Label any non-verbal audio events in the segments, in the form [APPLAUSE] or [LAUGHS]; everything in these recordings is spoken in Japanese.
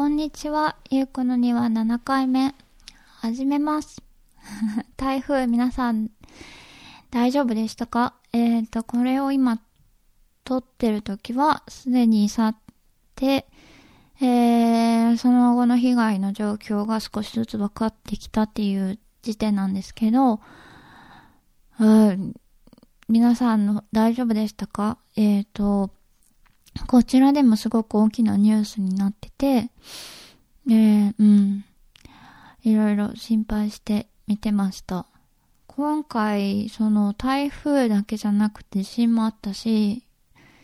こんにちは。ゆうこの庭7回目。始めます。[LAUGHS] 台風皆さん大丈夫でしたか？えっ、と、これを今撮ってる時はすでに去って、えー、その後の被害の状況が少しずつ分かってきたっていう時点なんですけど、うん、皆さんの大丈夫でしたか？えっ、と、こちらでもすごく大きなニュースになってて、で、うん。いろいろ心配して見てました。今回、その台風だけじゃなくて地震もあったし、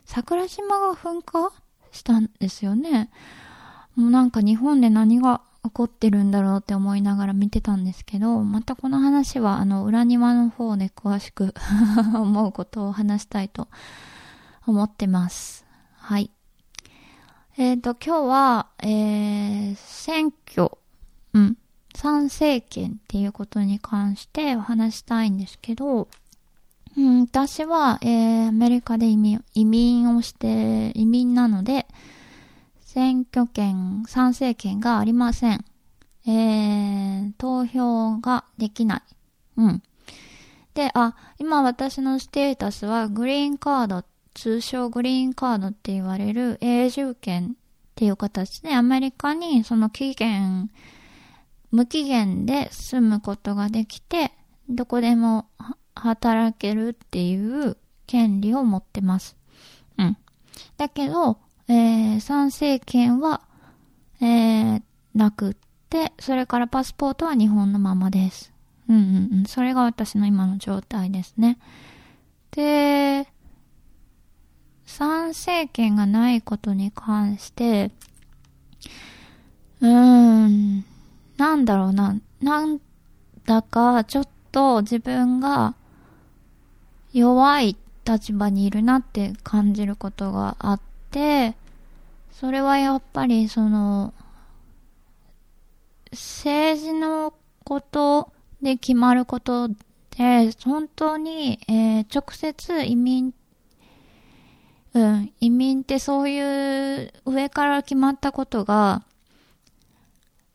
桜島が噴火したんですよね。もうなんか日本で何が起こってるんだろうって思いながら見てたんですけど、またこの話はあの裏庭の方で詳しく [LAUGHS] 思うことを話したいと思ってます。はい。えっ、と、今日は、えー、選挙、うん、参政権っていうことに関してお話したいんですけど、うん、私は、えー、アメリカで移民、移民をして、移民なので、選挙権、参政権がありません。えー、投票ができない。うん。で、あ、今私のステータスはグリーンカードっ、通称グリーンカードって言われる永住権っていう形でアメリカにその期限、無期限で住むことができて、どこでも働けるっていう権利を持ってます。うん。だけど、えー、参政権は、えー、なくって、それからパスポートは日本のままです。うんうんうん。それが私の今の状態ですね。で、参政権がないことに関して、うーん、なんだろうな、なんだかちょっと自分が弱い立場にいるなって感じることがあって、それはやっぱりその、政治のことで決まることで、本当に、えー直接移民うん、移民ってそういう上から決まったことが、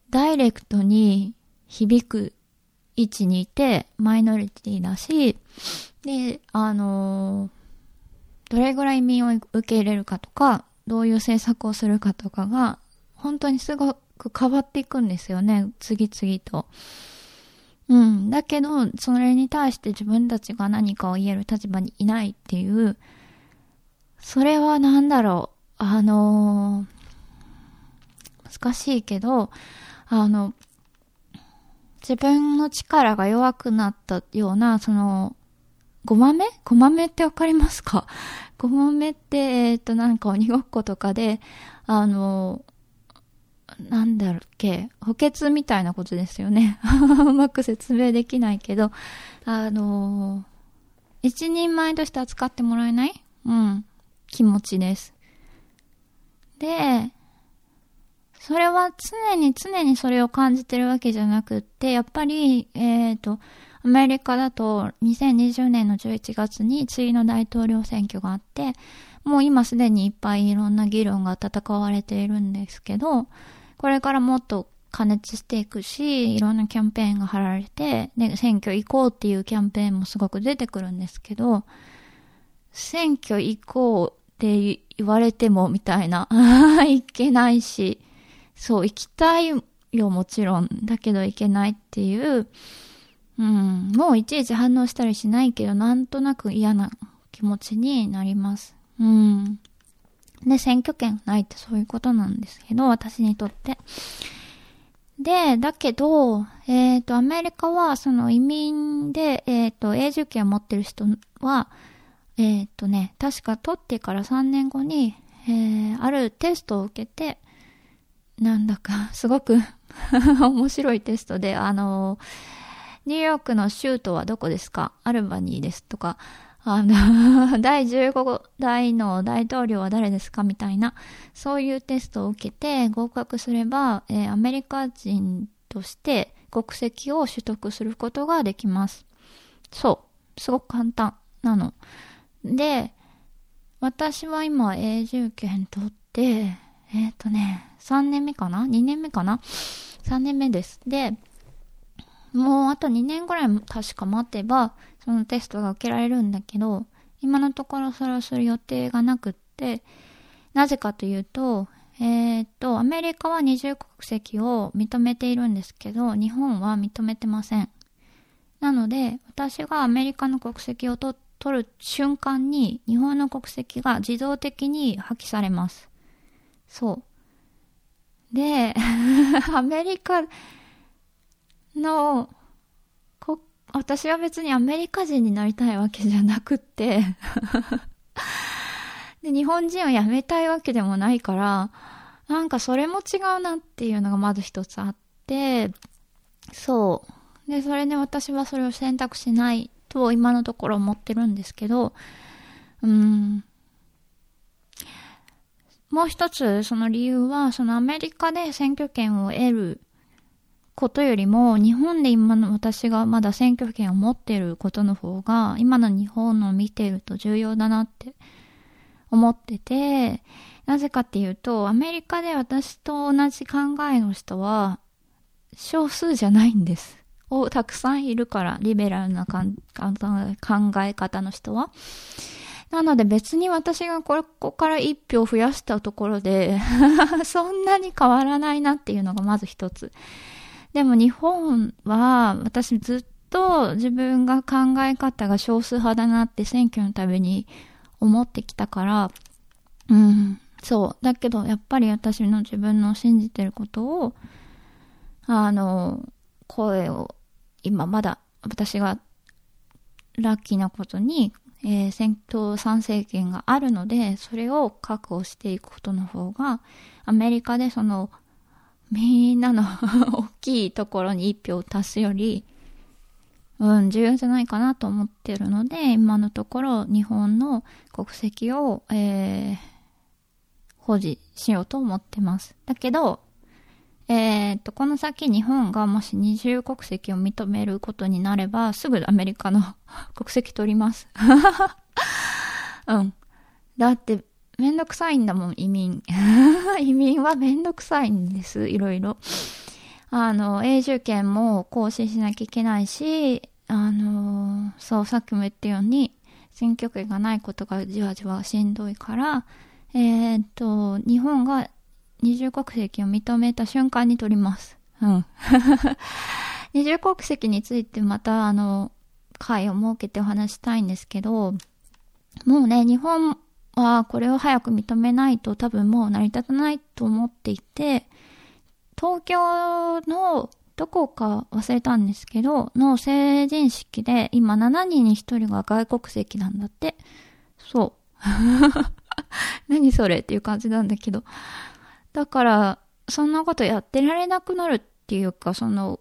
ダイレクトに響く位置にいて、マイノリティだし、で、あのーどれぐらい移民を受け入れるかとか、どういう政策をするかとかが、本当にすごく変わっていくんですよね、次々と。うん。だけど、それに対して自分たちが何かを言える立場にいないっていう、それはなんだろう。あのー難しいけど、あの、自分の力が弱くなったような、その、ごまめ？ごまめってわかりますか？[LAUGHS] ごまめって、えっ、と、なんか鬼ごっことかで、あの、なんだろっけ、補欠みたいなことですよね。[LAUGHS] うまく説明できないけど、あの、一人前として扱ってもらえない？うん。気持ちです。で、それは常に常にそれを感じてるわけじゃなくって、やっぱり、えっ、と、アメリカだと2020年の11月に次の大統領選挙があって、もう今すでにいっぱいいろんな議論が戦われているんですけど、これからもっと加熱していくし、いろんなキャンペーンが張られて、で、選挙行こうっていうキャンペーンもすごく出てくるんですけど、選挙行こうって言われてもみたいな、[LAUGHS] いけないし、そう、行きたいよもちろん、だけど行けないっていう、うん、もういちいち反応したりしないけど、なんとなく嫌な気持ちになります。うん。で、選挙権ないってそういうことなんですけど、私にとって。で、だけど、えっ、と、アメリカは、その移民で、えっ、と、永住権を持ってる人は、えっ、とね、確か取ってから3年後に、えー、あるテストを受けて、なんだか、[LAUGHS] すごく [LAUGHS] 面白いテストで、あの、ニューヨークの州都はどこですか？アルバニーですとか、あの、[LAUGHS] 第15代の大統領は誰ですかみたいな、そういうテストを受けて合格すれば、えーアメリカ人として国籍を取得することができます。そう。すごく簡単なの。で、私は今永住権取って、えっ、ー、とね、3年目かな ?2 年目かな ?3 年目です。で、もうあと2年ぐらい確か待てば、そのテストが受けられるんだけど、今のところそれをする予定がなくって、なぜかというと、えっ、ー、と、アメリカは二重国籍を認めているんですけど、日本は認めてません。なので、私がアメリカの国籍を取っ取る瞬間に、日本の国籍が自動的に破棄されます。そう。で、[LAUGHS] アメリカの、私は別にアメリカ人になりたいわけじゃなくってで、日本人を辞めたいわけでもないから、なんかそれも違うなっていうのがまず一つあって、そう。で、それで私はそれを選択しないと今のところ思ってるんですけど、うん。もう一つその理由は、そのアメリカで選挙権を得ることよりも、日本で今の私がまだ選挙権を持っていることの方が、今の日本の見てると重要だなって思ってて、なぜかっていうと、アメリカで私と同じ考えの人は、少数じゃないんです。をたくさんいるから、リベラルな考え方の人は。なので別に私がここから一票増やしたところで [LAUGHS] そんなに変わらないなっていうのがまず一つ。でも日本は私ずっと自分が考え方が少数派だなって選挙のたびに思ってきたから、うん、そう。だけど、やっぱり私の自分の信じてることを、あの、声を、今まだ私がラッキーなことに、えー、戦闘参政権があるので、それを確保していくことの方が、アメリカでその、みんなの [LAUGHS] 大きいところに一票を足すより、うん、重要じゃないかなと思ってるので、今のところ日本の国籍を、えー、保持しようと思ってます。だけど、えー、っと、この先日本がもし二重国籍を認めることになれば、すぐアメリカの国籍取ります。[LAUGHS] うん。だって、めんどくさいんだもん、移民。[LAUGHS] 移民はめんどくさいんです、いろいろ。あの、永住権も更新しなきゃいけないし、あの、そう、さっきも言ったように、選挙権がないことがじわじわしんどいから、えー、っと、日本が二重国籍を認めた瞬間に取ります。うん。[LAUGHS] 二重国籍についてまた、あの、会を設けてお話したいんですけど、もうね、日本はこれを早く認めないと多分もう成り立たないと思っていて、東京のどこか忘れたんですけど、の成人式で今7人に1人が外国籍なんだって。そう。[LAUGHS] 何それっていう感じなんだけど。だから、そんなことやってられなくなるっていうか、その、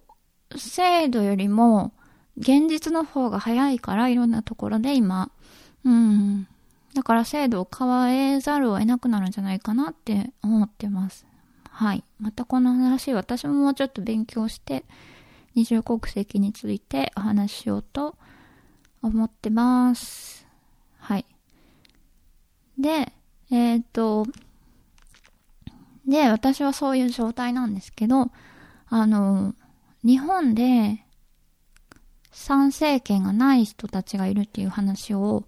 制度よりも、現実の方が早いから、いろんなところで今。うん。だから制度を変えざるを得なくなるんじゃないかなって思ってます。はい。またこの話、私ももうちょっと勉強して、二重国籍についてお話ししようと思ってます。はい。で、えっ、ー、と、で、私はそういう状態なんですけど、あの、日本で参政権がない人たちがいるっていう話を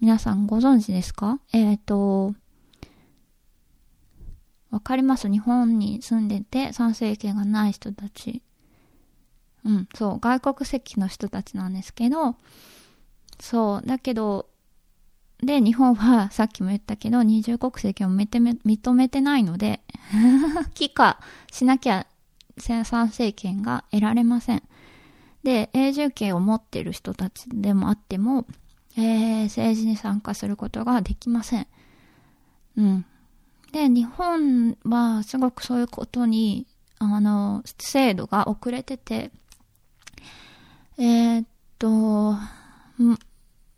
皆さんご存知ですか？えっ、ー、と、わかります？日本に住んでて参政権がない人たち。うん、そう、外国籍の人たちなんですけど、そう、だけど、で、日本はさっきも言ったけど、二重国籍を認めてないので、[LAUGHS] 帰化しなきゃ参政権が得られません。で、永住権を持っている人たちでもあっても、えー、政治に参加することができません。うん。で、日本はすごくそういうことに、あの、制度が遅れてて、えー、っと、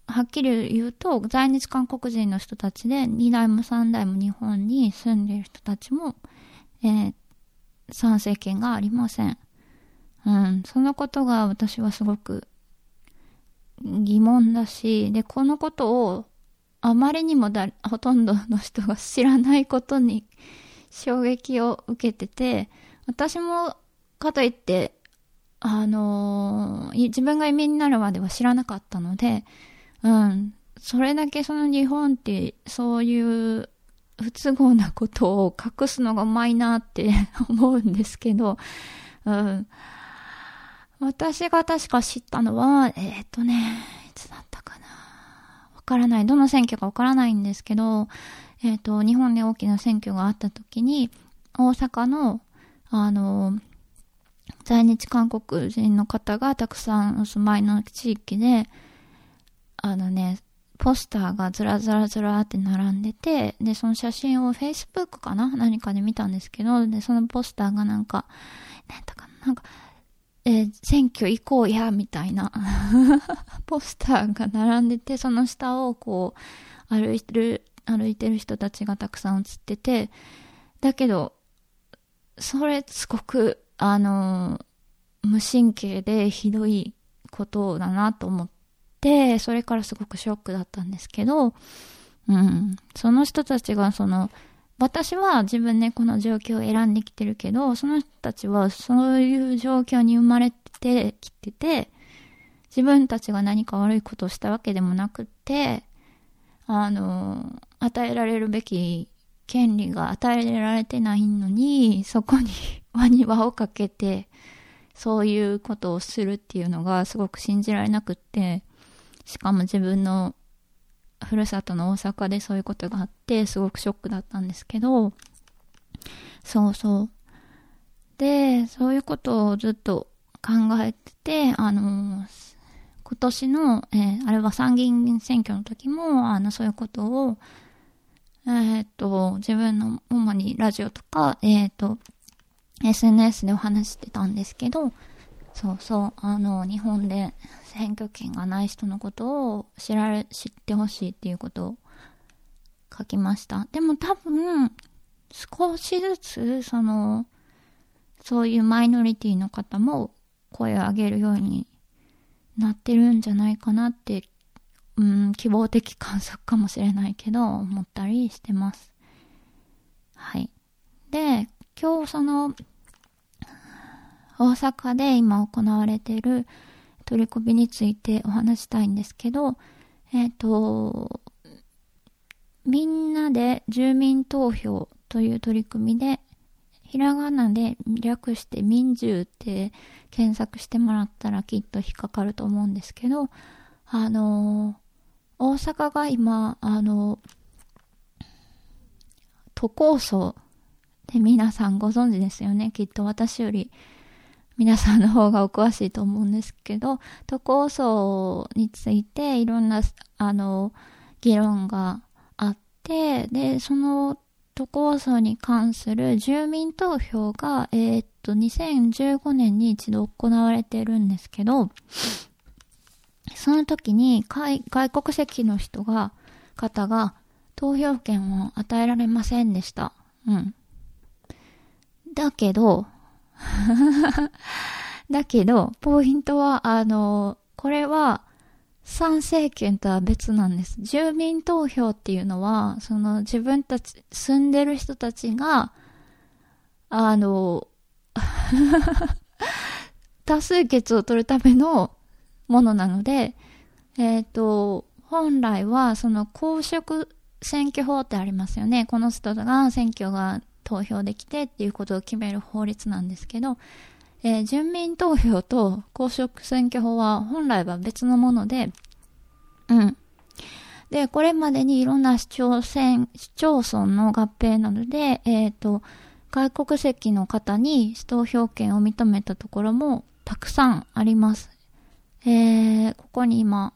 はっきり言うと、在日韓国人の人たちで、2代も3代も日本に住んでいる人たちも、えー、参政権がありません。うん、そのことが私はすごく疑問だし、で、このことをあまりにもだほとんどの人が知らないことに衝撃を受けてて、私もかといって、あのー、自分が移民になるまでは知らなかったので、うん、それだけその日本ってそういう不都合なことを隠すのがうまいなって [LAUGHS] 思うんですけど、うん。私が確か知ったのは、えっ、とね、いつだったかな。わからない。どの選挙かわからないんですけど、えっ、と、日本で大きな選挙があった時に、大阪の、あの、在日韓国人の方がたくさんお住まいの地域で、あのね、ポスターがずらずらずらって並んでて、で、その写真を Facebook かな？何かで見たんですけど、で、そのポスターがなんか、なんとかな、んか、えー、選挙行こうや、みたいな。[LAUGHS] ポスターが並んでて、その下をこう、歩いてる、歩いてる人たちがたくさん写ってて、だけど、それすごく、あのー、無神経でひどいことだなと思って、それからすごくショックだったんですけど、うん、その人たちがその、私は自分でこの状況を選んできてるけど、その人たちはそういう状況に生まれてきてて、自分たちが何か悪いことをしたわけでもなくって、あの、与えられるべき権利が与えられてないのに、そこに [LAUGHS] 輪に輪をかけて、そういうことをするっていうのがすごく信じられなくって、しかも自分のふるさとの大阪でそういうことがあって、すごくショックだったんですけど、そうそう。で、そういうことをずっと考えてて、あの、今年の、えー、あれは参議院選挙の時も、あの、そういうことを、えー、っと、自分の主にラジオとか、えー、っと、SNS でお話してたんですけど、そうそう、あの、日本で選挙権がない人のことを知られ、知ってほしいっていうことを書きました。でも多分、少しずつ、その、そういうマイノリティの方も声を上げるようになってるんじゃないかなって、うん、希望的観測かもしれないけど、思ったりしてます。はい。で、今日その、大阪で今行われている取り組みについてお話したいんですけど、えっ、ー、と、みんなで住民投票という取り組みで、ひらがなで略して民住って検索してもらったらきっと引っかかると思うんですけど、あの大阪が今、あの都構想で皆さんご存知ですよね。きっと私より皆さんの方がお詳しいと思うんですけど、都構想についていろんな、あの、議論があって、で、その都構想に関する住民投票が、えー、っと、2015年に一度行われてるんですけど、その時に外国籍の人が、方が投票権を与えられませんでした。うん。だけど、[LAUGHS] だけど、ポイントは、あの、これは、参政権とは別なんです。住民投票っていうのは、その自分たち、住んでる人たちが、あの、[LAUGHS] 多数決を取るためのものなので、えっ、ー、と、本来は、その公職選挙法ってありますよね。この人が選挙が投票できてっていうことを決める法律なんですけど、えー、住民投票と公職選挙法は本来は別のもので、うん。で、これまでにいろんな市町村、市町村の合併などで、えっ、ー、と、外国籍の方に投票権を認めたところもたくさんあります。えー、ここに今、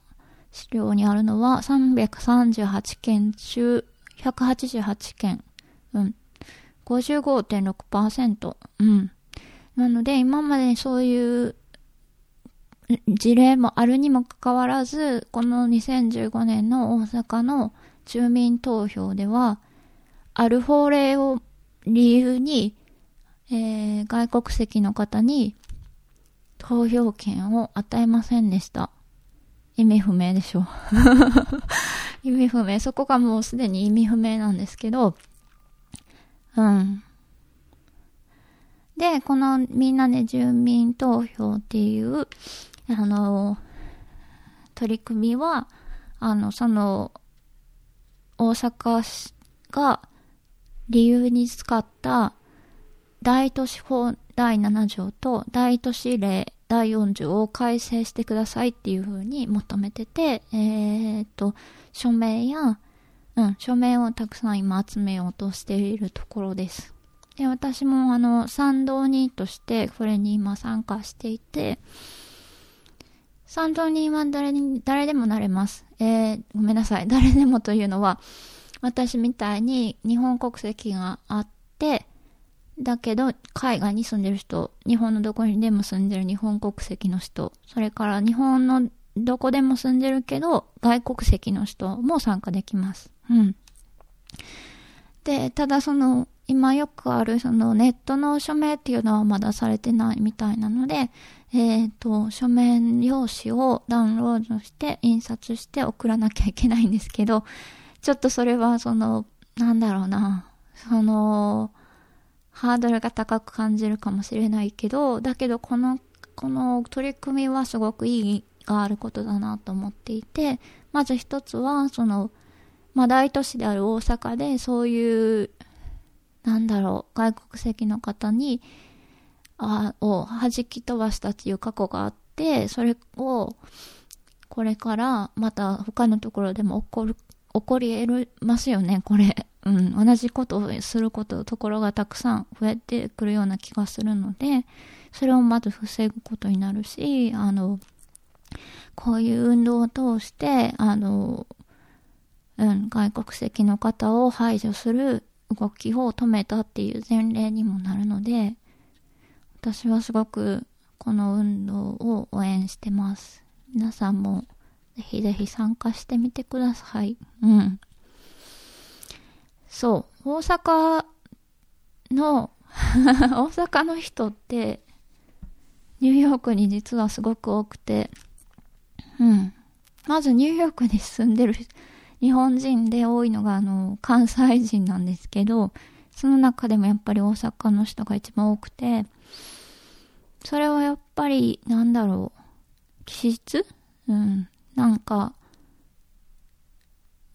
資料にあるのは338件中188件。うん。55.6%。うん。なので、今までそういう事例もあるにもかかわらず、この2015年の大阪の住民投票では、ある法令を理由に、えー、外国籍の方に投票権を与えませんでした。意味不明でしょ [LAUGHS] 意味不明。そこがもうすでに意味不明なんですけど、うん。で、このみんなで住民投票っていう、あの、取り組みは、あの、その、大阪市が理由に使った大都市法第7条と大都市例第4条を改正してくださいっていうふうに求めてて、えー、っと、署名や、うん、署名をたくさん今集めようとしているところです。で、私もあの、賛同人としてこれに今参加していて、賛同人は誰に、誰でもなれます。えー、ごめんなさい。[LAUGHS] 誰でもというのは、私みたいに日本国籍があって、だけど、海外に住んでる人、日本のどこにでも住んでる日本国籍の人、それから日本のどこでも住んでるけど、外国籍の人も参加できます。うん。で、ただその、今よくあるそのネットの署名っていうのはまだされてないみたいなので、えっ、ー、と、書面用紙をダウンロードして印刷して送らなきゃいけないんですけど、ちょっとそれはその、なんだろうな、その、ハードルが高く感じるかもしれないけど、だけどこの、この取り組みはすごく意義があることだなと思っていて、まず一つは、その、まあ大都市である大阪でそういう、なんだろう、外国籍の方に、あを弾き飛ばしたっていう過去があって、それを、これからまた他のところでも起こる、起こり得ますよね、これ。うん、同じことをすること、ところがたくさん増えてくるような気がするので、それをまず防ぐことになるし、あの、こういう運動を通して、あの、うん、外国籍の方を排除する動きを止めたっていう前例にもなるので、私はすごくこの運動を応援してます。皆さんもぜひぜひ参加してみてください。うん。そう、大阪の [LAUGHS] 大阪の人って、ニューヨークに実はすごく多くて、うん。まずニューヨークに住んでる [LAUGHS] 日本人で多いのが、あの、関西人なんですけど、その中でもやっぱり大阪の人が一番多くて、それはやっぱり、なんだろう、気質？うん。なんか、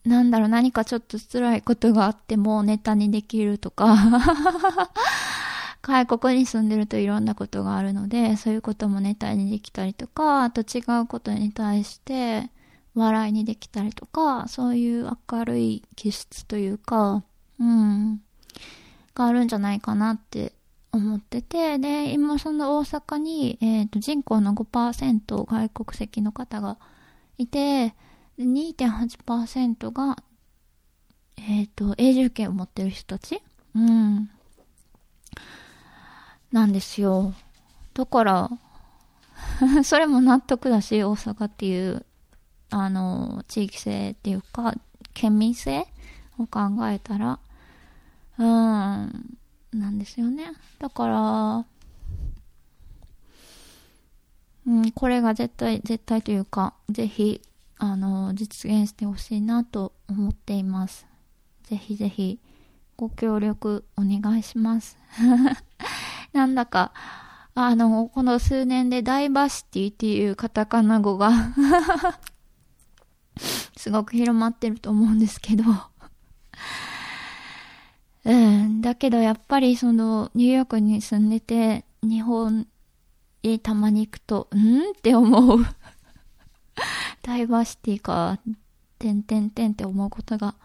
なんだろう、何かちょっと辛いことがあってもネタにできるとか [LAUGHS] 外国に住んでるといろんなことがあるので、そういうこともネタにできたりとか、あと違うことに対して笑いにできたりとか、そういう明るい気質というか、うん、があるんじゃないかなって思ってて、で、今その大阪に、えっ、ー、と、人口の5%外国籍の方がいて、2.8%が、えっ、ー、と、永住権を持ってる人たちうん。なんですよ。だから、[LAUGHS] それも納得だし、大阪っていう、あの、地域性っていうか、県民性を考えたら、うん、なんですよね。だから、うん、これが絶対、絶対というか、ぜひ、あの、実現してほしいなと思っています。ぜひぜひ、ご協力お願いします。[LAUGHS] なんだか、あの、この数年でダイバーシティっていうカタカナ語が [LAUGHS] すごく広まってると思うんですけど。うん、だけどやっぱりその、ニューヨークに住んでて、日本へたまに行くと、ん？って思う。[LAUGHS] ダイバーシティか、てんてんてんって思うことが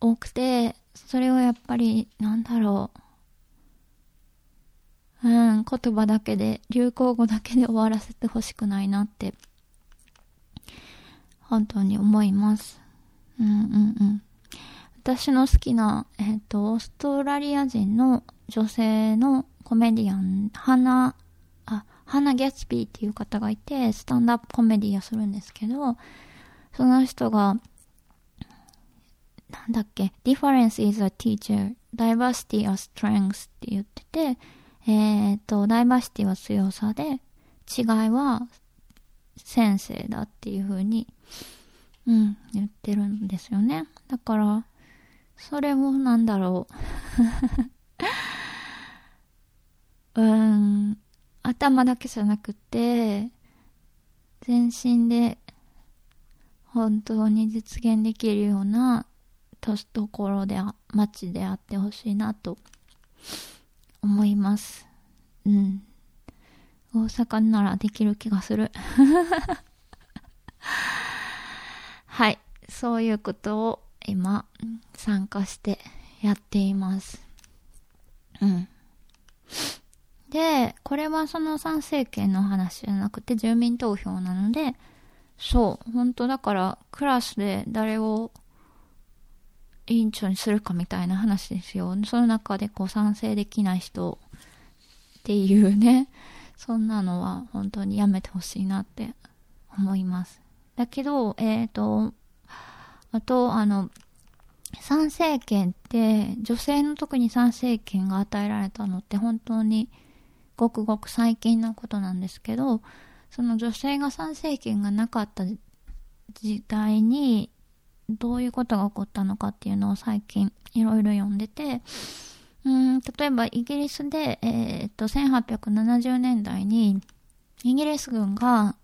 多くて、それをやっぱり、なんだろう。うん、言葉だけで、流行語だけで終わらせてほしくないなって、本当に思います。うんうんうん。私の好きな、えっ、ー、と、オーストラリア人の女性のコメディアン、ハナハナ・ギャツピーっていう方がいて、スタンダップコメディをするんですけど、その人が、なんだっけ、difference is a teacher, diversity a strength って言ってて、えっ、と、ダイバーシティは強さで、違いは先生だっていう風に、うん、言ってるんですよね。だから、それもなんだろう [LAUGHS] うん、頭だけじゃなくて、全身で本当に実現できるようなところで、街であってほしいなと思います。うん。大阪ならできる気がする。[LAUGHS] はい。そういうことを今参加してやっています。うん。で、これはその参政権の話じゃなくて住民投票なので、そう、本当だからクラスで誰を委員長にするかみたいな話ですよ。その中でこう賛成できない人っていうね、[LAUGHS] そんなのは本当にやめてほしいなって思います。だけど、えっ、ー、と、あと、あの、参政権って女性の特に参政権が与えられたのって本当にごくごく最近のことなんですけどその女性が参政権がなかった時代にどういうことが起こったのかっていうのを最近いろいろ読んでてうん例えばイギリスで、えー、っと1870年代にイギリス軍が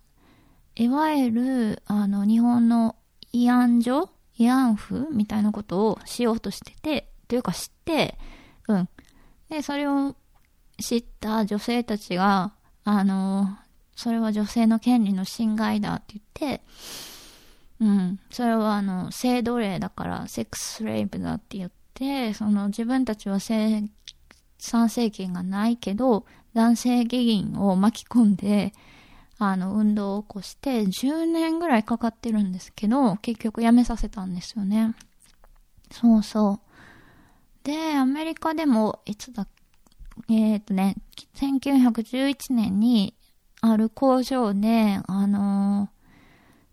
いわゆるあの日本の慰安所慰安婦みたいなことをしようとしてて、というか知って、うん。で、それを知った女性たちが、あの、それは女性の権利の侵害だって言って、うん、それはあの、性奴隷だから、セックススレイブだって言って、その自分たちは性、参政権がないけど、男性議員を巻き込んで、あの、運動を起こして、10年ぐらいかかってるんですけど、結局やめさせたんですよね。そうそう。で、アメリカでも、いつだえっ、ー、とね、1911年に、ある工場で、あのー、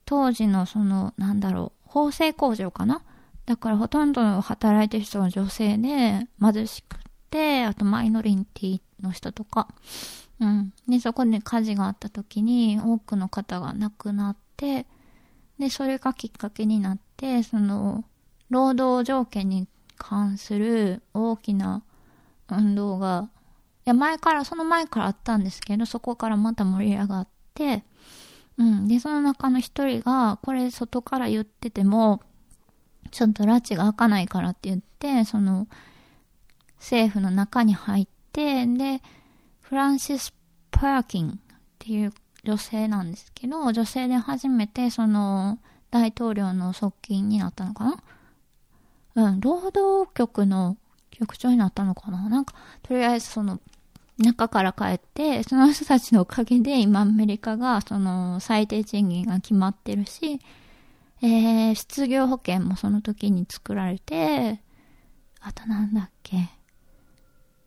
当時のその、なんだろう、縫製工場かな？だからほとんど働いてる人が女性で、貧しくて、あとマイノリティの人とか、うん。で、そこで火事があった時に多くの方が亡くなって、で、それがきっかけになって、その、労働条件に関する大きな運動が、いや、前から、その前からあったんですけど、そこからまた盛り上がって、うん。で、その中の一人が、これ外から言ってても、ちょっと拉致が開かないからって言って、その、政府の中に入って、で、フランシス・パーキンっていう女性なんですけど、女性で初めてその大統領の側近になったのかな？うん、労働局の局長になったのかな？なんか、とりあえずその、中から帰って、その人たちのおかげで今アメリカがその最低賃金が決まってるし、えー、失業保険もその時に作られて、あとなんだっけ。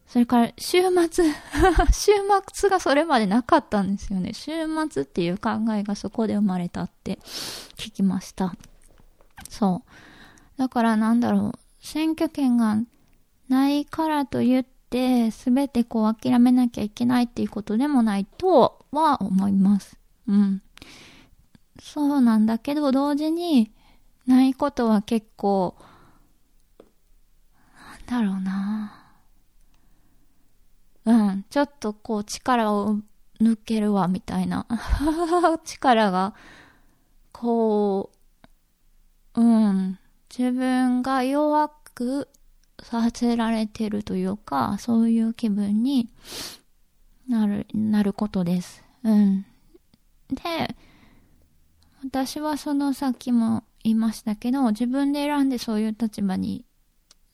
それから週末 [LAUGHS] 週末がそれまでなかったんですよね。週末っていう考えがそこで生まれたって聞きました。そう。だからなんだろう、選挙権がないからと言って、すべてこう諦めなきゃいけないっていうことでもないとは思います。うん。そうなんだけど、同時に、ないことは結構、なんだろうなうん、ちょっとこう力を抜けるわ、みたいな。[LAUGHS] 力が、こう、うん、自分が弱くさせられてるというか、そういう気分になる、なることです。うん。で、私はそのさっきも言いましたけど、自分で選んでそういう立場に、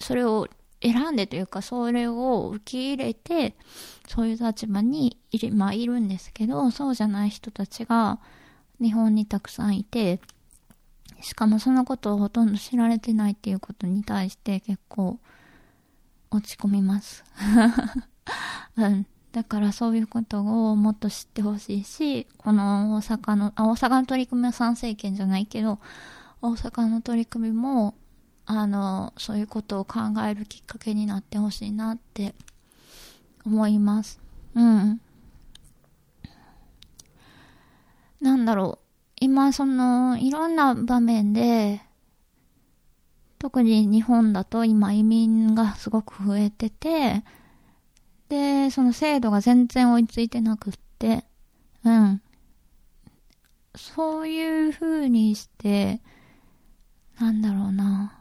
それを選んでというか、それを受け入れて、そういう立場にいる、まあ、いるんですけど、そうじゃない人たちが日本にたくさんいて、しかもそのことをほとんど知られてないっていうことに対して結構落ち込みます。[LAUGHS] うん。だからそういうことをもっと知ってほしいし、この大阪の、あ、大阪の取り組みは参政権じゃないけど、大阪の取り組みもあの、そういうことを考えるきっかけになってほしいなって思います。うん。なんだろう。今、その、いろんな場面で、特に日本だと今移民がすごく増えてて、で、その精度が全然追いついてなくって、うん。そういう風にして、なんだろうな。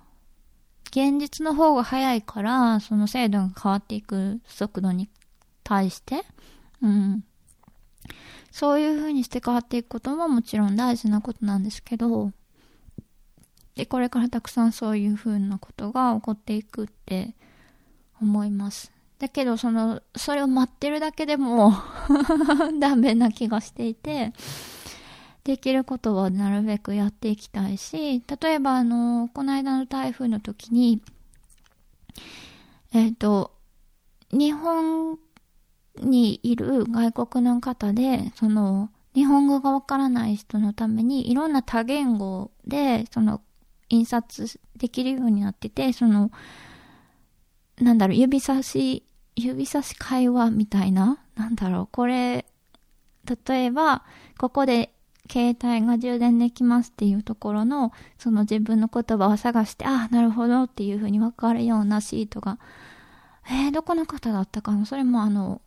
現実の方が早いから、その精度が変わっていく速度に対して、うん。そういう風にして変わっていくことももちろん大事なことなんですけど、で、これからたくさんそういう風なことが起こっていくって思います。だけど、その、それを待ってるだけでも [LAUGHS] ダメな気がしていて、できることはなるべくやっていきたいし、例えばあの、この間の台風の時に、えっ、ー、と、日本にいる外国の方で、その、日本語がわからない人のためにいろんな多言語で、その、印刷できるようになってて、その、なんだろう、指差し、指差し会話みたいな、なんだろう、これ、例えば、ここで携帯が充電できますっていうところの、その自分の言葉を探して、ああ、なるほどっていう風に分かるようなシートが、えー、どこの方だったかな？それもあの、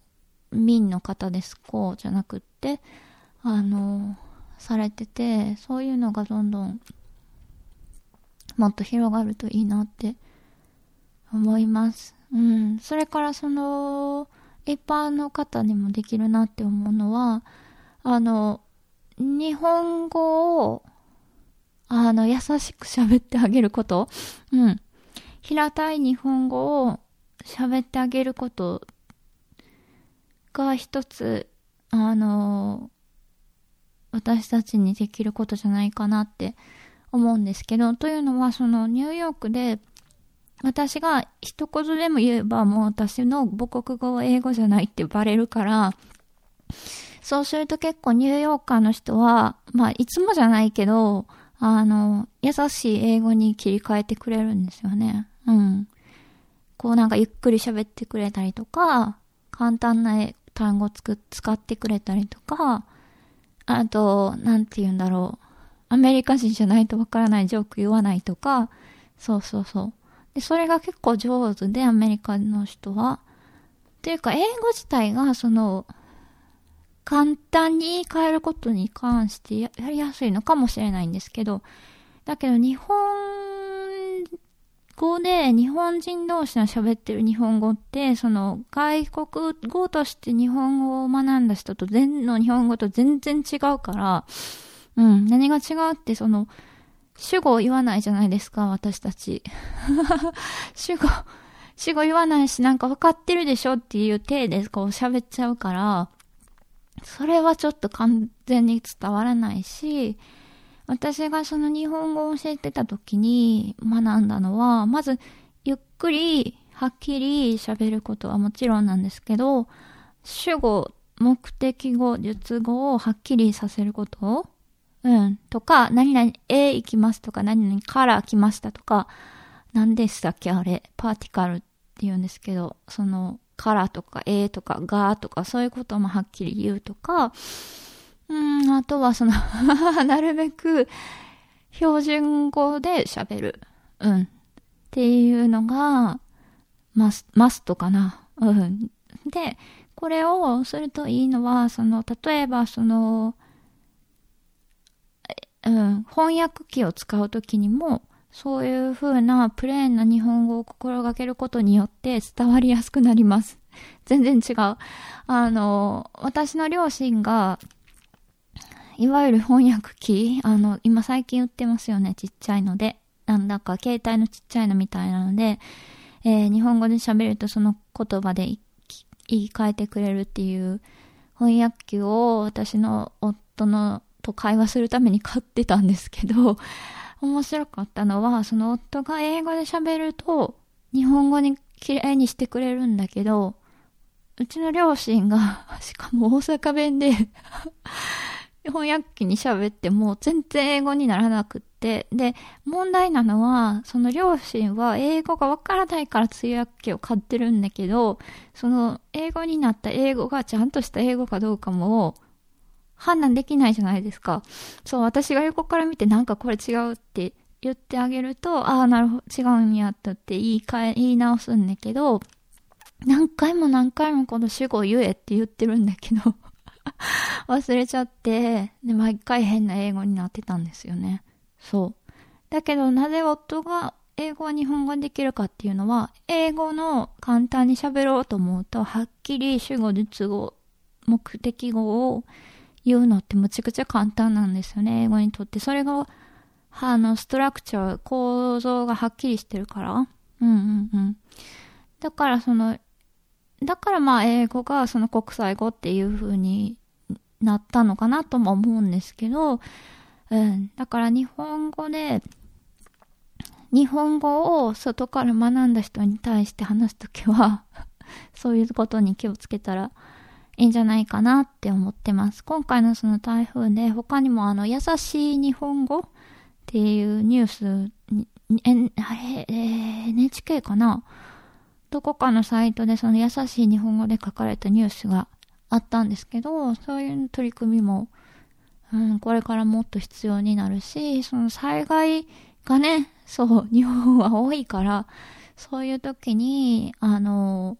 民の方です、こうじゃなくって、あの、されてて、そういうのがどんどんもっと広がるといいなって思います。うん。それからその、一般の方にもできるなって思うのは、あの、日本語を、あの、優しく喋ってあげること。うん。平たい日本語を喋ってあげることが一つ、あの、私たちにできることじゃないかなって思うんですけど、というのは、そのニューヨークで、私が一言でも言えばもう私の母国語は英語じゃないってバレるから、そうすると結構ニューヨーカーの人は、まあいつもじゃないけど、あの、優しい英語に切り替えてくれるんですよね。うん。こうなんかゆっくり喋ってくれたりとか、簡単な単語つく使ってくれたりとか、あと、なんて言うんだろう。アメリカ人じゃないとわからないジョーク言わないとか、そうそうそう。で、それが結構上手で、アメリカの人は。っていうか、英語自体が、その、簡単に言い換えることに関してやりやすいのかもしれないんですけど、だけど日本語で日本人同士の喋ってる日本語って、その外国語として日本語を学んだ人と全の日本語と全然違うから、うん。何が違うって、その、主語を言わないじゃないですか、私たち。[LAUGHS] 主語、主語言わないし、なんか分かってるでしょっていう体でこう喋っちゃうから、それはちょっと完全に伝わらないし、私がその日本語を教えてた時に学んだのは、まず、ゆっくり、はっきり喋ることはもちろんなんですけど、主語、目的語、述語をはっきりさせることうん。とか、何々、A 行きますとか、何々から来ましたとか、何でしたっけあれ、パーティカルって言うんですけど、その、からとか、A とか、がとか、そういうこともはっきり言うとか、うん、あとはその [LAUGHS] なるべく標準語で喋る。うん。っていうのが、マス、マストかな。うん。で、これをするといいのは、その、例えばその、うん、翻訳機を使うときにも、そういう風なプレーンな日本語を心がけることによって伝わりやすくなります。[LAUGHS] 全然違う。あの、私の両親が、いわゆる翻訳機、あの、今最近売ってますよね、ちっちゃいので。なんだか携帯のちっちゃいのみたいなので、えー、日本語で喋るとその言葉で言い換えてくれるっていう翻訳機を私の夫のと会話するために買ってたんですけど、[LAUGHS] 面白かったのは、その夫が英語で喋ると、日本語に綺麗にしてくれるんだけど、うちの両親が、[LAUGHS] しかも大阪弁で [LAUGHS] 翻訳機に喋っても全然英語にならなくって、で、問題なのは、その両親は英語がわからないから通訳機を買ってるんだけど、その英語になった英語がちゃんとした英語かどうかも、判断できないじゃないですか。そう、私が横から見てなんかこれ違うって言ってあげると、ああ、なるほど、違うんやったって言い換え、言い直すんだけど、何回も何回もこの主語言えって言ってるんだけど [LAUGHS] 忘れちゃって、で、毎回変な英語になってたんですよね。そう。だけど、なぜ夫が英語は日本語にできるかっていうのは、英語の簡単に喋ろうと思うと、はっきり主語、述語、目的語を言うのってむちゃくちゃ簡単なんですよね、英語にとって。それが、あの、ストラクチャー、構造がはっきりしてるから。うんうんうん。だからその、だからまあ英語がその国際語っていう風になったのかなとも思うんですけど、うん。だから日本語で、日本語を外から学んだ人に対して話すときは [LAUGHS] そういうことに気をつけたらいいんじゃないかなって思ってます。今回のその台風で他にもあの優しい日本語っていうニュースに、え、あれ、えー、NHK かな？どこかのサイトでその優しい日本語で書かれたニュースがあったんですけど、そういう取り組みも、うん、これからもっと必要になるし、その災害がね、そう、日本は多いから、そういう時に、あの、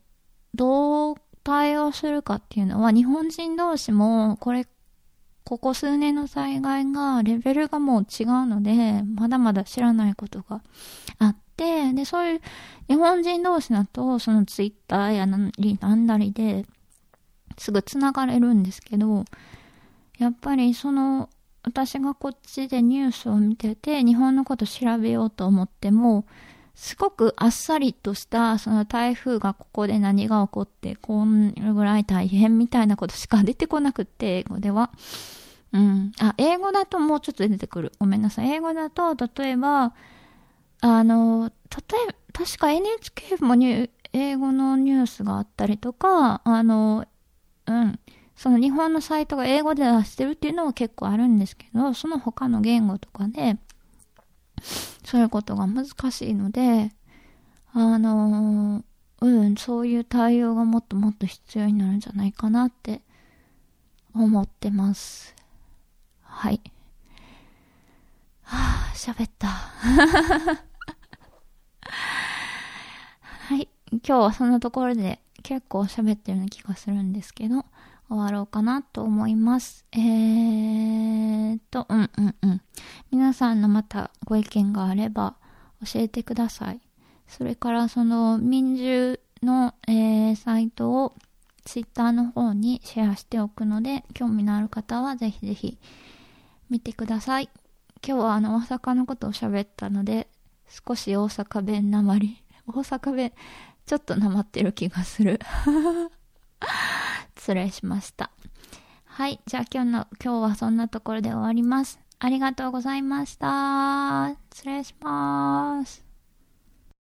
どう対応するかっていうのは、日本人同士も、これ、ここ数年の災害が、レベルがもう違うので、まだまだ知らないことがあって、で、そういう日本人同士だと、そのツイッターやなりなんなりで、すぐ繋がれるんですけど、やっぱりその、私がこっちでニュースを見てて、日本のこと調べようと思っても、すごくあっさりとした、その台風がここで何が起こって、こんぐらい大変みたいなことしか出てこなくって、英語では。うん。あ、英語だともうちょっと出てくる。ごめんなさい。英語だと、例えば、あの、例えば、確か NHK もに英語のニュースがあったりとか、あの、うん。その日本のサイトが英語で出してるっていうのは結構あるんですけど、その他の言語とかで、そういうことが難しいので、あのうん、そういう対応がもっともっと必要になるんじゃないかなって思ってます。はい。はぁ、喋った。[LAUGHS] はい。今日はそんなところで結構喋ってるような気がするんですけど、終わろうかなと思います。えーと、うんうんうん。皆さんのまたご意見があれば教えてください。それからその民衆の、えー、サイトをツイッターの方にシェアしておくので、興味のある方はぜひぜひ見てください。今日はあの大阪のことを喋ったので、少し大阪弁なまり、大阪弁ちょっとなまってる気がする。失礼しました。はい。じゃあ今日の、今日はそんなところで終わります。ありがとうございました。失礼します。